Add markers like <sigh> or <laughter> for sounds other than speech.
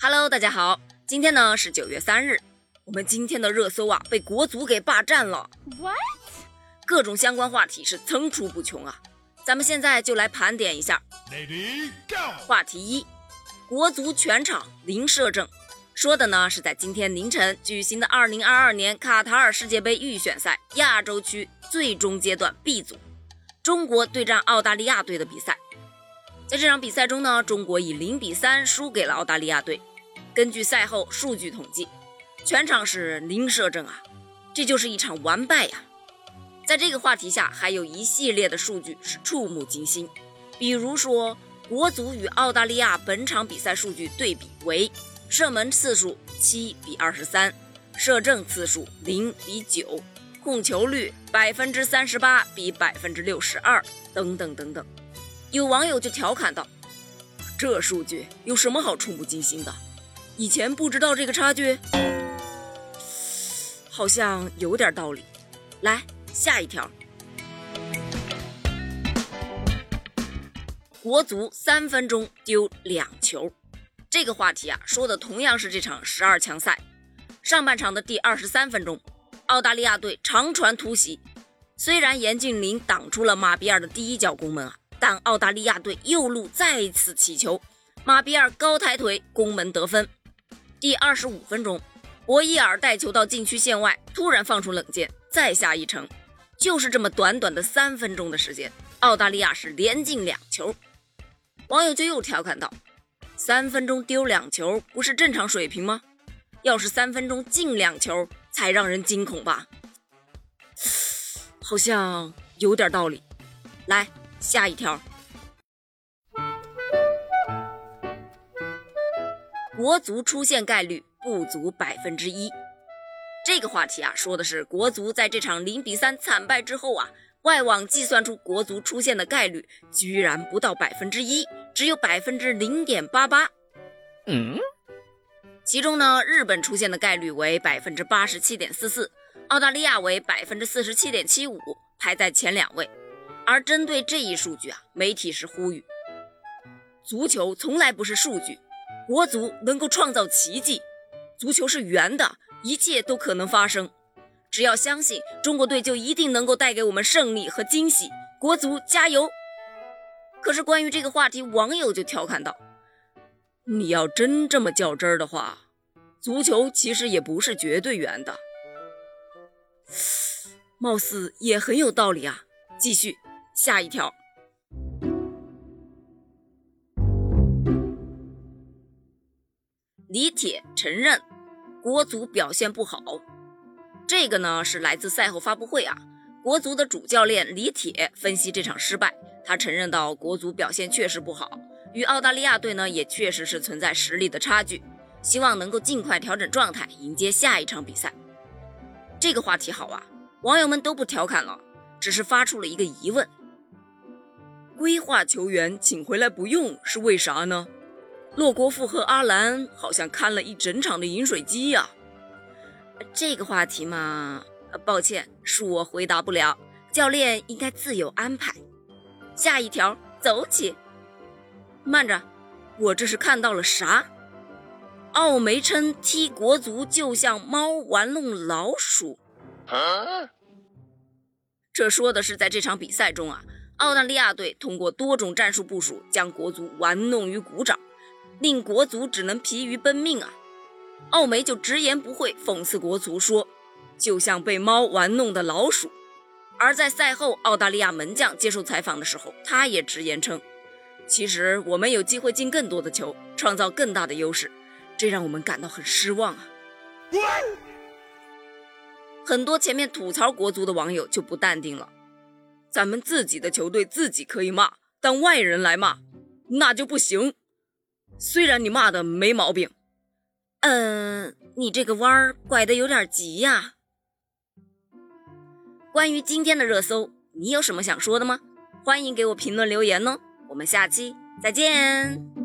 Hello，大家好，今天呢是九月三日，我们今天的热搜啊被国足给霸占了。What？各种相关话题是层出不穷啊，咱们现在就来盘点一下。Lady Go！话题一：国足全场零射正，说的呢是在今天凌晨举行的二零二二年卡塔尔世界杯预选赛亚洲区最终阶段 B 组，中国对战澳大利亚队的比赛。在这场比赛中呢，中国以零比三输给了澳大利亚队。根据赛后数据统计，全场是零射正啊，这就是一场完败呀。在这个话题下，还有一系列的数据是触目惊心，比如说国足与澳大利亚本场比赛数据对比为射门次数七比二十三，射正次数零比九，控球率百分之三十八比百分之六十二，等等等等。有网友就调侃道：“这数据有什么好触目惊心的？以前不知道这个差距，好像有点道理。”来下一条，国足三分钟丢两球，这个话题啊，说的同样是这场十二强赛上半场的第二十三分钟，澳大利亚队长传突袭，虽然严俊林挡出了马比尔的第一脚攻门啊。但澳大利亚队右路再次起球，马比尔高抬腿攻门得分。第二十五分钟，博伊尔带球到禁区线外，突然放出冷箭，再下一城。就是这么短短的三分钟的时间，澳大利亚是连进两球。网友就又调侃道：“三分钟丢两球不是正常水平吗？要是三分钟进两球才让人惊恐吧？”好像有点道理。来。下一条，国足出现概率不足百分之一。这个话题啊，说的是国足在这场零比三惨败之后啊，外网计算出国足出现的概率居然不到百分之一，只有百分之零点八八。嗯，其中呢，日本出现的概率为百分之八十七点四四，澳大利亚为百分之四十七点七五，排在前两位。而针对这一数据啊，媒体是呼吁：足球从来不是数据，国足能够创造奇迹。足球是圆的，一切都可能发生。只要相信中国队，就一定能够带给我们胜利和惊喜。国足加油！可是关于这个话题，网友就调侃道：“你要真这么较真儿的话，足球其实也不是绝对圆的。” <sighs> 貌似也很有道理啊。继续。下一条，李铁承认国足表现不好。这个呢是来自赛后发布会啊，国足的主教练李铁分析这场失败，他承认到国足表现确实不好，与澳大利亚队呢也确实是存在实力的差距，希望能够尽快调整状态，迎接下一场比赛。这个话题好啊，网友们都不调侃了，只是发出了一个疑问。规划球员请回来不用是为啥呢？洛国富和阿兰好像看了一整场的饮水机呀。这个话题嘛，抱歉，恕我回答不了。教练应该自有安排。下一条，走起。慢着，我这是看到了啥？奥梅称踢国足就像猫玩弄老鼠。这说的是在这场比赛中啊。澳大利亚队通过多种战术部署，将国足玩弄于股掌，令国足只能疲于奔命啊！奥梅就直言不讳讽刺国足说：“就像被猫玩弄的老鼠。”而在赛后，澳大利亚门将接受采访的时候，他也直言称：“其实我们有机会进更多的球，创造更大的优势，这让我们感到很失望啊！”很多前面吐槽国足的网友就不淡定了。咱们自己的球队自己可以骂，但外人来骂，那就不行。虽然你骂的没毛病，嗯，你这个弯儿拐的有点急呀。关于今天的热搜，你有什么想说的吗？欢迎给我评论留言哦。我们下期再见。